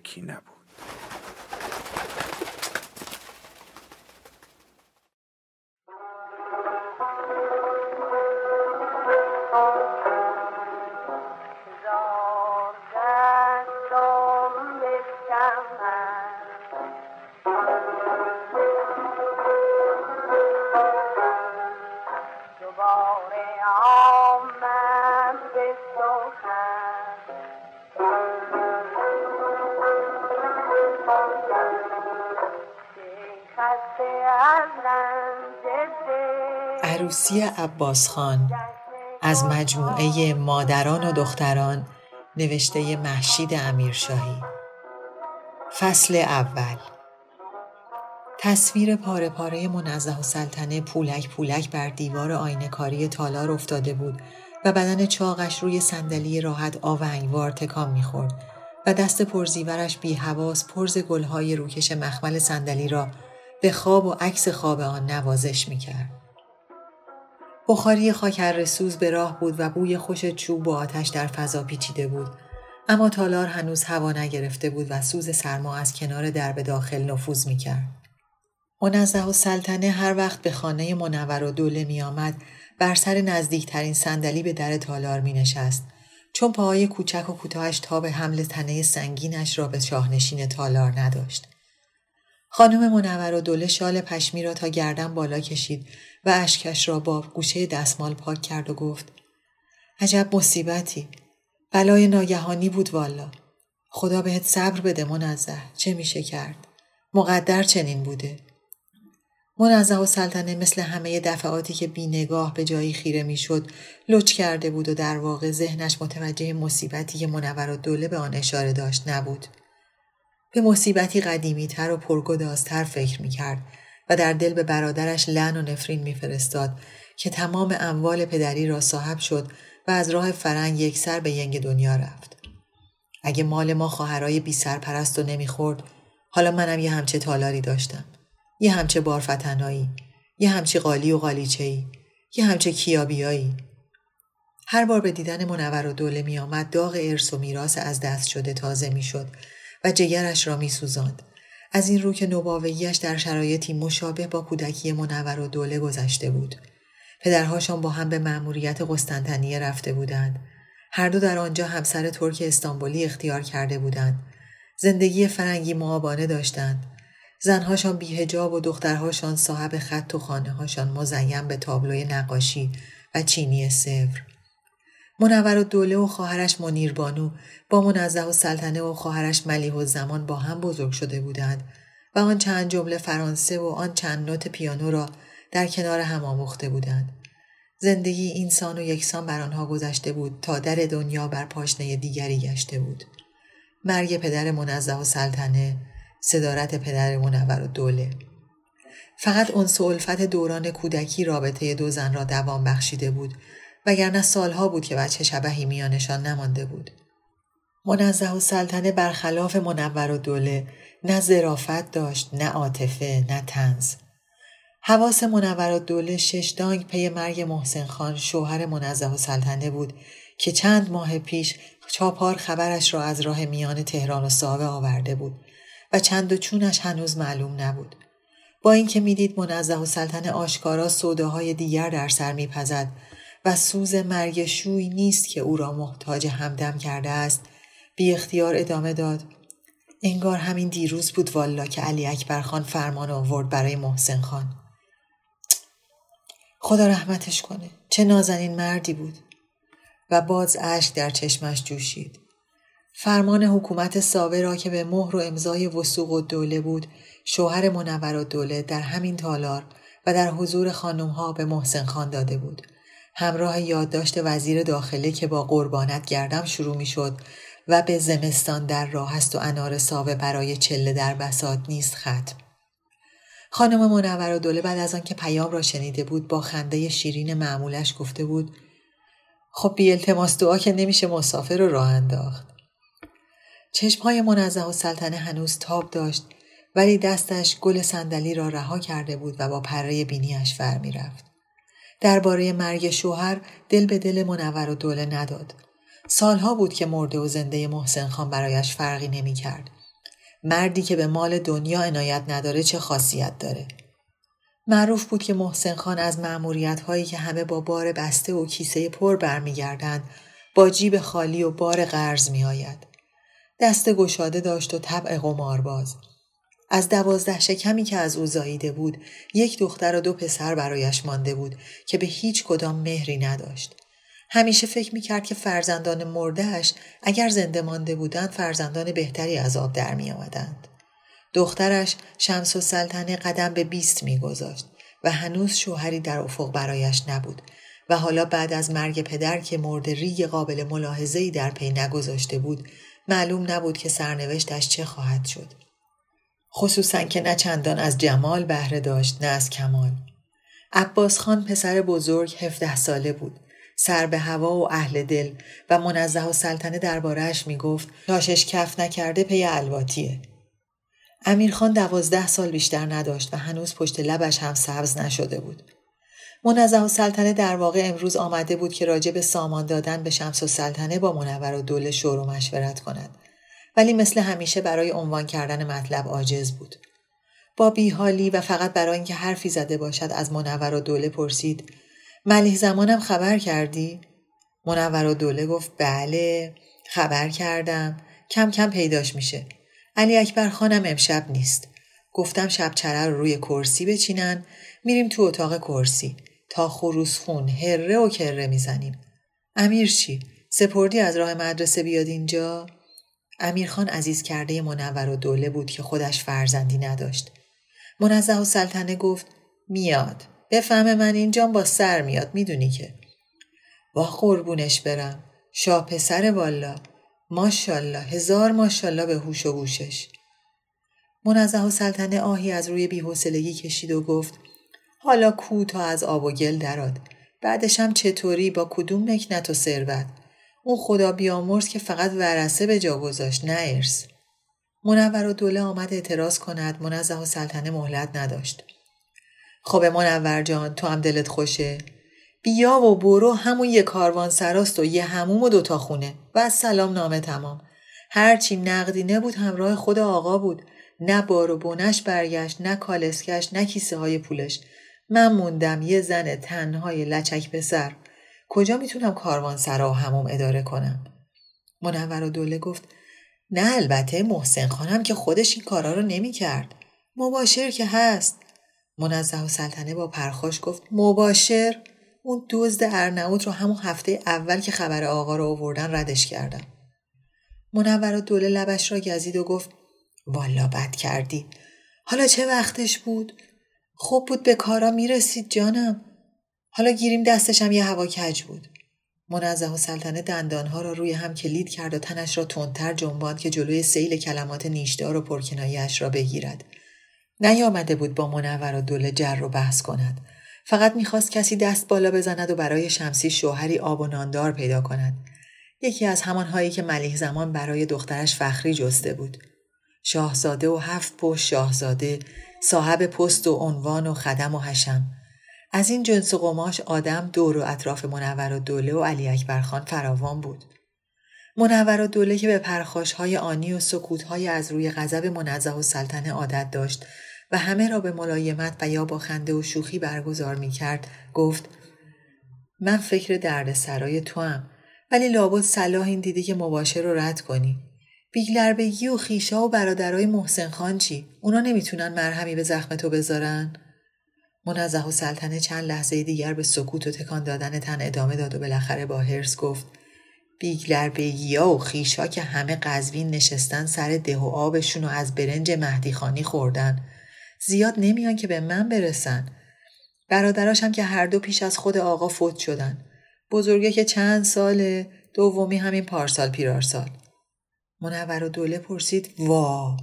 یکی نبود. عروسی عباس خان از مجموعه مادران و دختران نوشته محشید امیرشاهی فصل اول تصویر پاره پاره منزه و سلطنه پولک پولک بر دیوار آینه کاری تالار افتاده بود و بدن چاقش روی صندلی راحت آونگوار تکان می‌خورد و دست پرزیورش بی حواس پرز گلهای روکش مخمل صندلی را به خواب و عکس خواب آن نوازش می‌کرد. بخاری خاکر سوز به راه بود و بوی خوش چوب و آتش در فضا پیچیده بود. اما تالار هنوز هوا نگرفته بود و سوز سرما از کنار درب داخل نفوذ می‌کرد. منزه و سلطنه هر وقت به خانه منور و دوله می آمد بر سر نزدیکترین صندلی به در تالار می نشست چون پاهای کوچک و کوتاهش تا به حمل تنه سنگینش را به شاهنشین تالار نداشت. خانم منور و دوله شال پشمی را تا گردن بالا کشید و اشکش را با گوشه دستمال پاک کرد و گفت عجب مصیبتی. بلای ناگهانی بود والا. خدا بهت صبر بده منزه. چه میشه کرد؟ مقدر چنین بوده. منزه و سلطنه مثل همه دفعاتی که بی نگاه به جایی خیره می‌شد لچ کرده بود و در واقع ذهنش متوجه مصیبتی که منور و دوله به آن اشاره داشت نبود. به مصیبتی قدیمی تر و پرگدازتر فکر می کرد و در دل به برادرش لن و نفرین میفرستاد که تمام اموال پدری را صاحب شد و از راه فرنگ یک سر به ینگ دنیا رفت. اگه مال ما خواهرای بی سرپرست و نمی‌خورد حالا منم یه همچه تالاری داشتم. یه همچه بارفتنایی، یه همچه قالی و قالیچهی، یه همچه کیابیایی. هر بار به دیدن منور و دوله می آمد داغ ارث و میراث از دست شده تازه می شد و جگرش را می سوزند. از این رو که نوباوگیش در شرایطی مشابه با کودکی منور و دوله گذشته بود. پدرهاشان با هم به مأموریت قسطنطنیه رفته بودند. هر دو در آنجا همسر ترک استانبولی اختیار کرده بودند. زندگی فرنگی معابانه داشتند. زنهاشان بیهجاب و دخترهاشان صاحب خط و خانه هاشان مزین به تابلوی نقاشی و چینی سفر. منور و دوله و خواهرش منیر بانو با منزه و سلطنه و خواهرش ملیح و زمان با هم بزرگ شده بودند و آن چند جمله فرانسه و آن چند نوت پیانو را در کنار هم آموخته بودند. زندگی اینسان و یکسان بر آنها گذشته بود تا در دنیا بر پاشنه دیگری گشته بود. مرگ پدر منزه و سلطنه، صدارت پدر منور و دوله. فقط انس و دوران کودکی رابطه دو زن را دوام بخشیده بود وگرنه سالها بود که بچه شبهی میانشان نمانده بود. منزه و سلطنه برخلاف منور و دوله نه زرافت داشت نه عاطفه نه تنز. حواس منور و دوله شش دانگ پی مرگ محسن خان شوهر منزه و سلطنه بود که چند ماه پیش چاپار خبرش را از راه میان تهران و ساوه آورده بود و چند و چونش هنوز معلوم نبود. با اینکه می‌دید منزه و سلطنه آشکارا سوداهای دیگر در سر میپزد و سوز مرگ شوی نیست که او را محتاج همدم کرده است. بی اختیار ادامه داد. انگار همین دیروز بود والا که علی اکبر خان فرمان آورد برای محسن خان. خدا رحمتش کنه. چه نازنین مردی بود. و باز اشک در چشمش جوشید. فرمان حکومت ساوه را که به مهر و امضای وسوق و دوله بود شوهر منور و دوله در همین تالار و در حضور خانمها به محسن خان داده بود. همراه یادداشت وزیر داخله که با قربانت گردم شروع می شد و به زمستان در راه است و انار ساوه برای چله در بسات نیست ختم. خانم منور و دوله بعد از آنکه پیام را شنیده بود با خنده شیرین معمولش گفته بود خب بی التماس دعا که نمیشه مسافر رو راه انداخت. چشمهای منزه و سلطنه هنوز تاب داشت ولی دستش گل صندلی را رها کرده بود و با پره بینیش فر می‌رفت. درباره مرگ شوهر دل به دل منور و دوله نداد. سالها بود که مرده و زنده محسن خان برایش فرقی نمی کرد. مردی که به مال دنیا عنایت نداره چه خاصیت داره؟ معروف بود که محسن خان از معمولیت هایی که همه با بار بسته و کیسه پر برمیگردند با جیب خالی و بار قرض می آید. دست گشاده داشت و طبع قمارباز. از دوازده شکمی که از او زاییده بود یک دختر و دو پسر برایش مانده بود که به هیچ کدام مهری نداشت. همیشه فکر می‌کرد که فرزندان مردهش اگر زنده مانده بودند فرزندان بهتری از آب در می آمدند. دخترش شمس‌السلطنه قدم به بیست میگذاشت و هنوز شوهری در افق برایش نبود و حالا بعد از مرگ پدر که مرد ریگ قابل ملاحظه‌ای در پی نگذاشته بود معلوم نبود که سرنوشتش چه خواهد شد. خصوصا که نه چندان از جمال بهره داشت نه از کمال. عباس خان پسر بزرگ هفده ساله بود. سر به هوا و اهل دل و منزه‌السلطنه دربارهش می‌گفت شاشش کف نکرده پی الواتیه. امیرخان دوازده سال بیشتر نداشت و هنوز پشت لبش هم سبز نشده بود. منزه و سلطنه در واقع امروز آمده بود که راجع به سامان دادن به شمس و سلطنه با منور و دوله شور و مشورت کند. ولی مثل همیشه برای عنوان کردن مطلب عاجز بود. با بیحالی و فقط برای اینکه حرفی زده باشد از منور و دوله پرسید ملیح زمانم خبر کردی؟ منور و دوله گفت بله خبر کردم کم کم پیداش میشه علی اکبر خانم امشب نیست گفتم شب چره رو روی کرسی بچینن میریم تو اتاق کرسی تا خروس خون هره و کره می‌زنیم امیر چی؟ سپردی از راه مدرسه بیاد اینجا؟ امیرخان عزیز کرده منور و دوله بود که خودش فرزندی نداشت. منزه و سلطنه گفت میاد. بفهم من اینجام با سر میاد می‌دونی که. واه قربونش برم. شاه پسر والا. ماشالله هزار ماشالله به هوش و گوشش. منزه و سلطنه آهی از روی بیحوصلگی کشید و گفت حالا کو تا از آب و گل دراد. بعدش هم چطوری با کدوم مکنت و ثروت اون خدا بیامرز که فقط ورسه به جا گذاشت نه ارث. منور و دوله آمد اعتراض کند منزه و سلطنه مهلت نداشت. خب منور جان تو هم دلت خوشه؟ بیا و برو همون یه کاروان سراست و یه هموم و دوتا خونه. و سلام نامه تمام. هرچی نقدینه بود همراه خود آقا بود. نه بار و بونش برگشت نه کالسکش نه کیسه های پولش. من موندم یه زن تنهای لچک پسر. کجا می‌تونم کاروان سرا و هموم اداره کنم؟ منور و دوله گفت نه البته محسن خانم که خودش این کارا رو نمی‌کرد. مباشر که هست. منزه و سلطنه با پرخاش گفت مباشر اون دزد ارنوت رو همون هفته اول که خبر آقا رو آوردن ردش کردم. منور و دوله لبش را گزید و گفت والا بد کردی. حالا چه وقتش بود؟ خوب بود به کارا می‌رسید جانم. حالا گیریم دستشم یه هوا کج بود. منزه و سلطنه دندانها را روی هم کلید کرد و تنش را تندتر جنباند که جلوی سیل کلمات نیشدار و پرکنایش را بگیرد. نیامده بود با منور و دوله جر و بحث کند. فقط می‌خواست کسی دست بالا بزند و برای شمسی شوهری آب و ناندار پیدا کند. یکی از همانهایی که ملیح زمان برای دخترش فخری جسته بود. شاهزاده و هفت پشت شاهزاده، صاحب پست و عنوان و خدم و حشم. از این جنس قماش آدم دور و اطراف منور و دوله و علی اکبر خان فراوان بود. منور و دوله که به پرخاش های آنی و سکوت های از روی غضب منزه و سلطنه عادت داشت و همه را به ملایمت و یا با خنده و شوخی برگزار می کرد گفت من فکر درد سرای تو هم ولی لابد صلاح این دیدی که مباشر رو رد کنی. بیگلر بگی و خیشا و برادرای محسن خان چی؟ اونا نمی‌تونن مرهمی به زخم تو بذارن؟ منزه و سلطنه چند لحظه دیگر به سکوت و تکان دادن تن ادامه داد و بالاخره با هرس گفت بیگلر بگیا و خیشا که همه قزوین نشستن سر ده و آبشون و از برنج مهدیخانی خوردن زیاد نمیان که به من برسن برادراش هم که هر دو پیش از خود آقا فوت شدن. بزرگه که چند ساله دومی همین پارسال پیرارسال. منور و دوله پرسید وا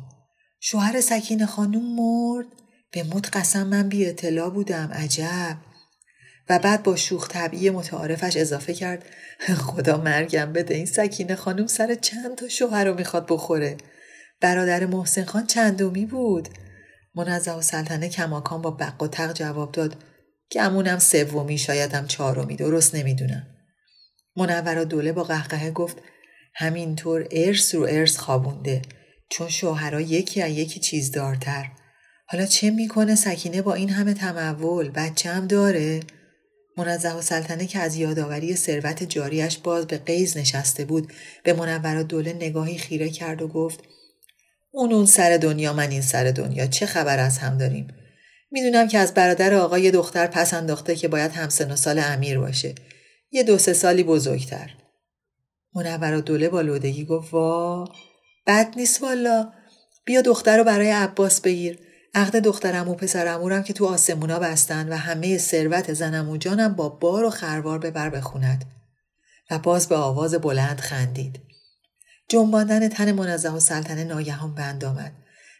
شوهر سکین خانوم مرد به مد قسم من بی اطلاع بودم عجب. و بعد با شوخ طبعی متعارفش اضافه کرد خدا مرگم بده این سکینه خانم سر چند تا شوهر رو می‌خواد بخوره. برادر محسن خان چندمی بود. منزه و سلطنه کماکان با بق و تق جواب داد گمونم سومی شایدم چهارمی درست نمی‌دونم. منور و دوله با قهقهه گفت همینطور ارث رو ارث خوابونده چون شوهرها یکی از یکی چیز دارتر حالا چه می‌کنه سکینه با این همه تمول؟ بچه هم داره. منزه و سلطنه که از یادآوری ثروت جاریش باز به قیز نشسته بود به منور دوله نگاهی خیره کرد و گفت اون اون سر دنیا من این سر دنیا. چه خبر از هم داریم؟ می‌دونم که از برادر آقا یه دختر پس انداخته که باید همسن و سال امیر باشه. یه دو سه سالی بزرگتر. منور دوله با لودگی گفت وا بد نیست والا. بیا دختر رو برای عباس بگیر. عقد دخترم و پسرمورم که تو آسمونا بستن و همه ثروت زنمو جانم با بار و خروار ببر بخوند و باز به آواز بلند خندید. جنباندن تن منزه و سلطنه ناگهان بند آمد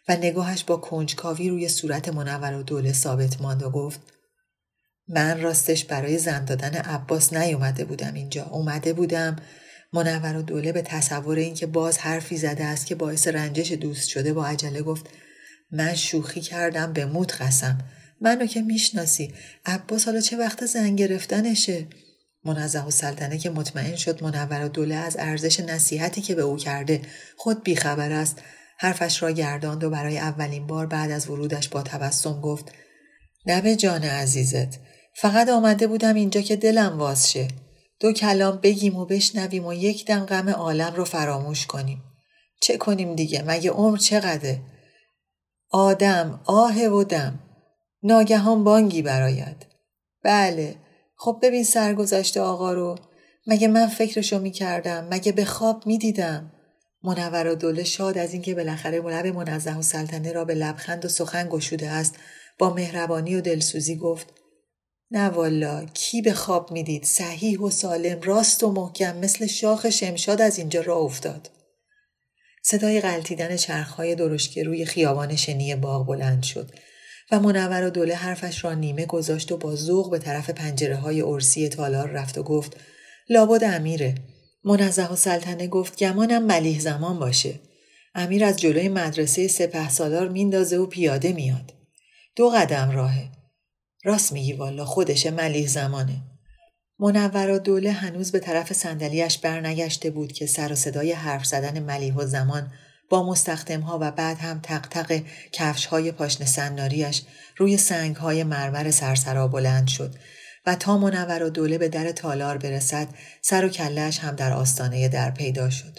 و نگاهش با کنجکاوی روی صورت منور و دوله ثابت ماند و گفت من راستش برای زن دادن عباس نیومده بودم اینجا. اومده بودم منور و دوله به تصور اینکه باز حرفی زده است که باعث رنجش دوست شده با عجله گفت من شوخی کردم به موت قسم. منو که می‌شناسی. عباس حالا چه وقت زن گرفتنشه؟ منزه و سلطنه که مطمئن شد منور و دوله از ارزش نصیحتی که به او کرده خود بیخبر است. حرفش را گرداند و برای اولین بار بعد از ورودش با تبسم گفت نه جان عزیزت فقط آمده بودم اینجا که دلم واز شه دو کلام بگیم و بشنویم و یک دم غم عالم رو فراموش کنیم. چه کنیم دیگه؟ مگه عمر چقدره؟ آدم آه و دم. ناگهان بانگی براید بله. خب ببین سرگذشته آقا رو. مگه من فکرشو می‌کردم؟ مگه به خواب می‌دیدم؟ منور و دوله شاد از اینکه بالاخره لب منزه و سلطنه را به لبخند و سخن گشوده است با مهربانی و دلسوزی گفت نه والا کی به خواب می‌دید؟ صحیح و سالم راست و محکم مثل شاخ شمشاد از اینجا را افتاد. صدای غلطیدن چرخهای درشکه روی خیابان شنی باغ بلند شد و منور و دوله حرفش را نیمه گذاشت و با ذوق به طرف پنجره های ارسی تالار رفت و گفت لابد امیره. منزه و سلطنه گفت گمانم ملیح زمان باشه. امیر از جلوی مدرسه سپه سالار میندازه و پیاده میاد. دو قدم راهه. راست میگی والا خودشه ملیح زمانه. منور دوله هنوز به طرف صندلیاش برنگشته بود که سر و صدای حرف زدن ملیح و زمان با مستخدمها و بعد هم تق کفش های پاشن سناریش روی سنگ های مرمر سرسرا بلند شد و تا منور و دوله به در تالار برسد سر و کلش هم در آستانه در پیدا شد.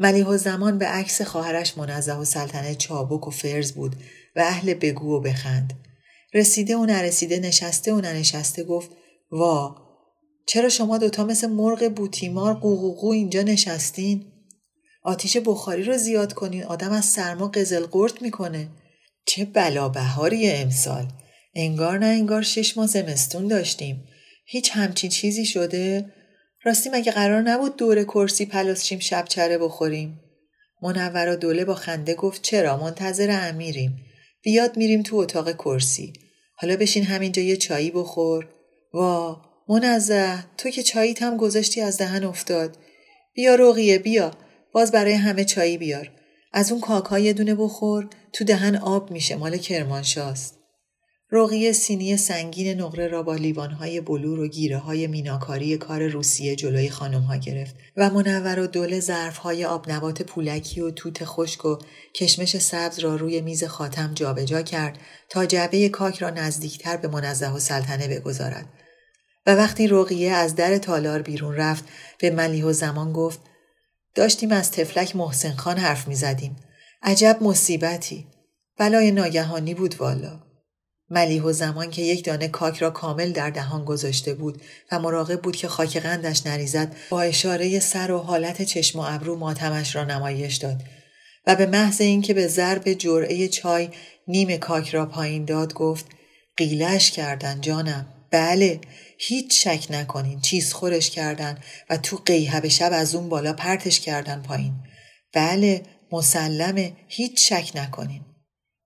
ملیح و زمان به عکس خواهرش منزه و سلطنه چابک و فرز بود و اهل بگو و بخند. رسیده و نرسیده نشسته و ننشسته گفت وا چرا شما دوتا مثل مرغ بوتیمار قوقوقو اینجا نشستین؟ آتیش بخاری رو زیاد کنین آدم از سرما قزل قرد می‌کنه. چه بلا بهاری امسال. انگار نه انگار شش ماه زمستون داشتیم. هیچ همچین چیزی شده؟ راستی مگه قرار نبود دور کرسی پلاسشیم شب چره بخوریم؟ منور و دوله با خنده گفت چرا منتظر امیریم. بیاد میریم تو اتاق کرسی. حالا بشین همینجا یه چایی بخور. وا منزه تو که چاییت هم گذاشتی از دهن افتاد. بیا رقیه بیا باز برای همه چایی بیار. از اون کاکا یه دونه بخور تو دهن آب میشه مال کرمانشاست. رقیه سینی سنگین نقره را با لیوانهای بلور و گیره های میناکاری کار روسیه جلوی خانم ها گرفت و منور و دول ظرف های آبنبات پولکی و توت خشک و کشمش سبز را روی میز خاتم جابجا کرد تا جعبه کاک را نزدیکتر به منزه و سلطنه بگذارد و وقتی رقیه از در تالار بیرون رفت به ملیح و زمان گفت داشتیم از تفلک محسن خان حرف می زدیم. عجب مصیبتی. بلای ناگهانی بود والا. ملیح و زمان که یک دانه کاک را کامل در دهان گذاشته بود و مراقب بود که خاک قندش نریزد با اشاره سر و حالت چشم و ابرو ماتمش را نمایش داد و به محض اینکه به ضرب جرعه چای نیم کاک را پایین داد گفت قیلش کردن جانم بله هیچ شک نکنین چیز خورش کردن و تو قیهب شب از اون بالا پرتش کردن پایین. بله مسلمه هیچ شک نکنین.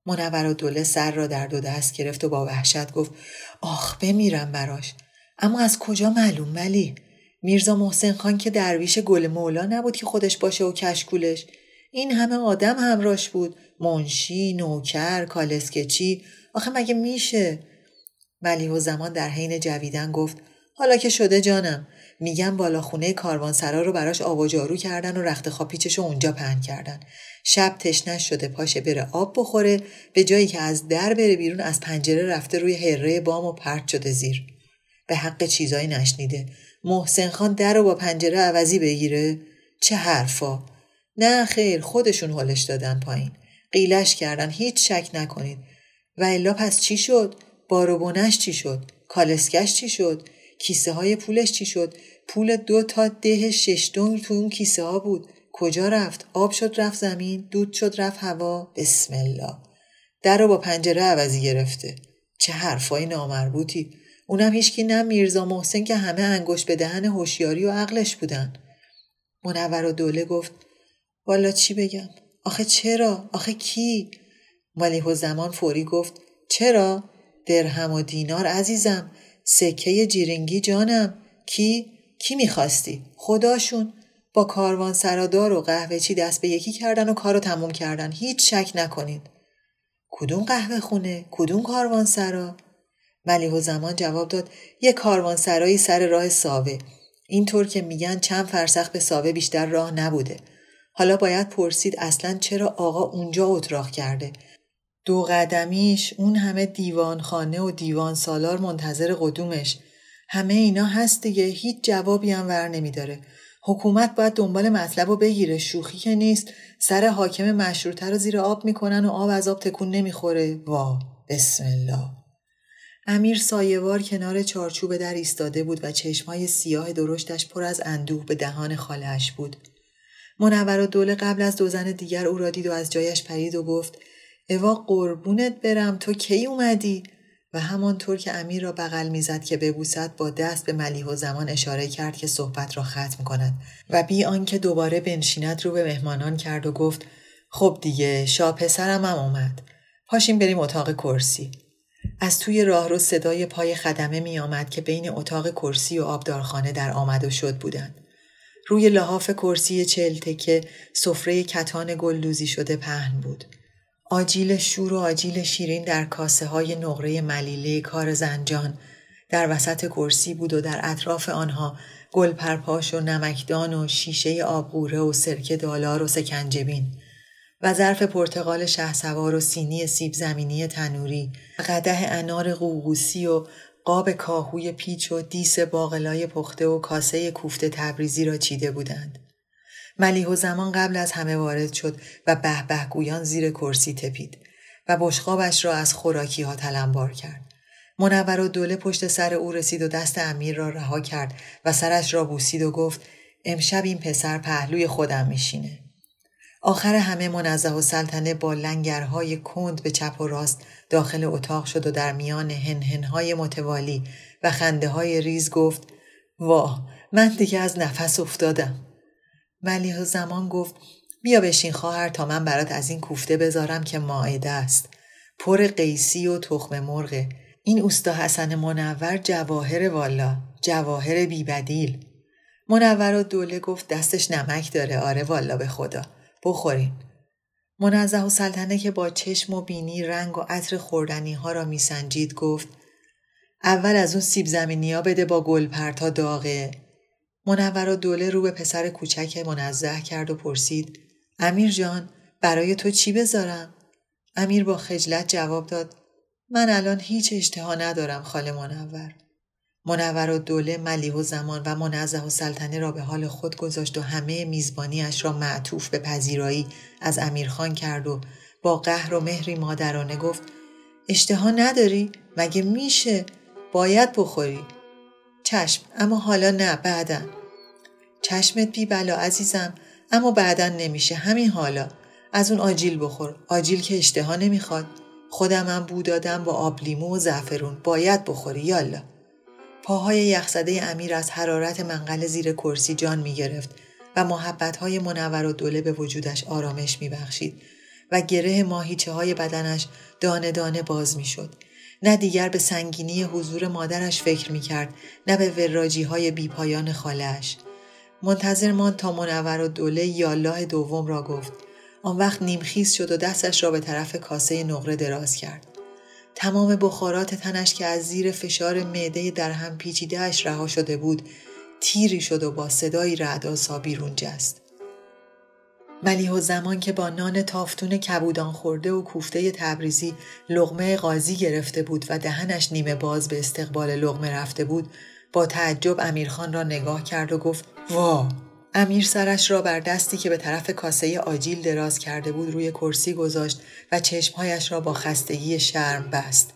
منور و دوله سر را در دو دست گرفت و با وحشت گفت آخ بمیرم براش. اما از کجا معلوم ولی؟ میرزا محسن خان که درویش گل مولا نبود که خودش باشه و کشکولش این همه آدم همراش بود. منشی نوکر کالسکچی. آخه مگه میشه؟ ملیح و زمان در حین جویدن گفت حالا که شده جانم. میگم بالا خونه کاروانسرا رو براش آب و جارو کردن و رخت خوابیچش رو اونجا پهن کردن. شب تشنش شده پاشه بره آب بخوره به جایی که از در بره بیرون از پنجره رفته روی هره بام و پرت شده زیر. به حق چیزایی نشنیده. محسن خان در رو با پنجره عوضی بگیره. چه حرفا. نه خیر خودشون حالش دادن پایین. قیلش کردن هیچ شک نکنید. و الا پس چی شد؟ باروبونش چی شد؟ کالسکش چی شد؟ کیسه های پولش چی شد؟ پول دو تا ده شش دنگ تو اون کیسه ها بود. کجا رفت؟ آب شد رفت زمین دود شد رفت هوا. بسم الله. در رو با پنجره عوضی گرفته. چه حرفای نامربوطی. اونم هیچکی نه میرزا محسن که همه انگشت به دهن هوشیاری و عقلش بودن. منور و دوله گفت والا چی بگم؟ آخه چرا؟ آخه کی؟ ملیح و زمان فوری گفت چرا؟ درهم و دینار عزیزم. سکه جیرنگی جانم. کی؟ کی می‌خواستی؟ خداشون. با کاروان سرادار و قهوه چی دست به یکی کردن و کارو تموم کردن. هیچ شک نکنید کدوم قهوه خونه؟ کدوم کاروان سرا؟ ملیح و زمان جواب داد یه کاروان سرایی سر راه ساوه. اینطور که میگن چند فرسخ به ساوه بیشتر راه نبوده. حالا باید پرسید اصلا چرا آقا اونجا اتراق کرده؟ دو قدمیش اون همه دیوانخانه و دیوان سالار منتظر قدومش. همه اینا هست دیگه هیچ جوابی هم ور نمیداره. حکومت باید دنبال مطلب رو بگیره شوخی که نیست. سر حاکم مشروطه رو زیر آب می‌کنن و آب از آب تکون نمی‌خوره. وا بسم الله. امیر سایوار کنار چارچوب در ایستاده بود و چشمای سیاه درشتش پر از اندوه به دهان خالهاش بود. منور و دوله قبل از دو زن دیگر او را دید و از جایش پرید و گفت اوا قربونت برم تو کی اومدی و همانطور که امیر را بغل می‌زد که ببوسد با دست به ملیح و زمان اشاره کرد که صحبت را ختم کند و بی آنکه دوباره بنشیند رو به مهمانان کرد و گفت خب دیگه شا پسرم هم اومد پاشیم بریم اتاق کرسی از توی راهرو صدای پای خدمه می آمد که بین اتاق کرسی و آبدارخانه در آمد و شد بودند. روی لحاف کرسی چلته که سفره کتان گلدوزی شده پهن بود. آجیل شور و آجیل شیرین در کاسه های نقره ملیله کار زنجان در وسط کرسی بود و در اطراف آنها گل پرپاش و نمکدان و شیشه آبغوره و سرکه دالار و سکنجبین و ظرف پرتقال سوار و سینی سیب زمینی تنوری قده انار قوقوسی و قاب کاهوی پیچ و دیس باقلای پخته و کاسه کوفته تبریزی را چیده بودند. ملیح زمان قبل از همه وارد شد و به به گویان زیر کرسی تپید و بشقابش را از خوراکی ها تلمبار کرد. منور و دوله پشت سر او رسید و دست امیر را رها کرد و سرش را بوسید و گفت امشب این پسر پهلوی خودم میشینه. آخر همه منزه و سلطنه با لنگرهای کند به چپ و راست داخل اتاق شد و در میان هنهنهای متوالی و خنده های ریز گفت واه من دیگه از نفس افتادم. ملیح زمان گفت بیا بشین خواهر تا من برات از این کوفته بذارم که ماعده است. پر قیسی و تخم مرغه. این اوستا حسن منور جواهر والا. جواهر بیبدیل. منور و دوله گفت دستش نمک داره آره والا به خدا. بخورین. منزه و سلطنه که با چشم و بینی رنگ و عطر خوردنی ها را میسنجید گفت اول از اون سیب زمینی ها بده با گل پرتا داغه. منور و دوله رو به پسر کوچک منزه کرد و پرسید امیر جان برای تو چی بذارم؟ امیر با خجلت جواب داد من الان هیچ اشتها ندارم خاله منور. منور و دوله ملیح و زمان و منزه و سلطنه را به حال خود گذاشت و همه میزبانیش را معطوف به پذیرایی از امیرخان کرد و با قهر و مهری مادرانه گفت اشتها نداری؟ مگه میشه؟ باید بخوری. چشم اما حالا نه بعدا. چشمت بی بلا عزیزم اما بعدا نمیشه همین حالا. از اون آجیل بخور. آجیل که اشتها نمی‌خواد. خودم هم بو دادم با آب لیمو و زعفرون باید بخوری یالا پاهای یخزده امیر از حرارت منقل زیر کرسی جان می گرفت و محبتهای منور و دوله به وجودش آرامش می بخشید و گره ماهیچه های بدنش دانه دانه باز می شد. نه دیگر به سنگینی حضور مادرش فکر می کرد نه به وراجی های بیپایان خالهش. منتظر ماند تا منور و دوله یالله دوم را گفت. آن وقت نیمخیز شد و دستش را به طرف کاسه نقره دراز کرد. تمام بخارات تنش که از زیر فشار معده در هم پیچیدهاش رها شده بود تیری شد و با صدایی رعداسا بیرون جست. ملیح زمان که با نان تافتون کبودان خورده و کوفته تبریزی لغمه قاضی گرفته بود و دهنش نیمه باز به استقبال لغمه رفته بود با تعجب امیرخان را نگاه کرد و گفت وا. امیر سرش را بر دستی که به طرف کاسه آجیل دراز کرده بود روی کرسی گذاشت و چشمهایش را با خستگی شرم بست.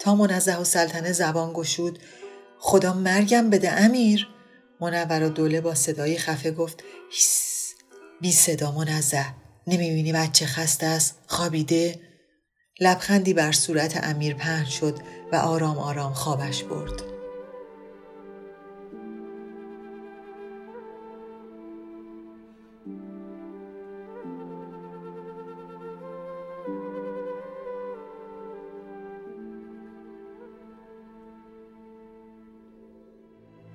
تا منزه و سلطنه زبان گشود خدا مرگم بده امیر. منور و دوله با صدایی خفه گفت هیس بی صدا منزه نمی‌بینی بچه خسته است خوابیده؟ لبخندی بر صورت امیر پهن شد و آرام آرام خوابش برد.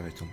sabes tú.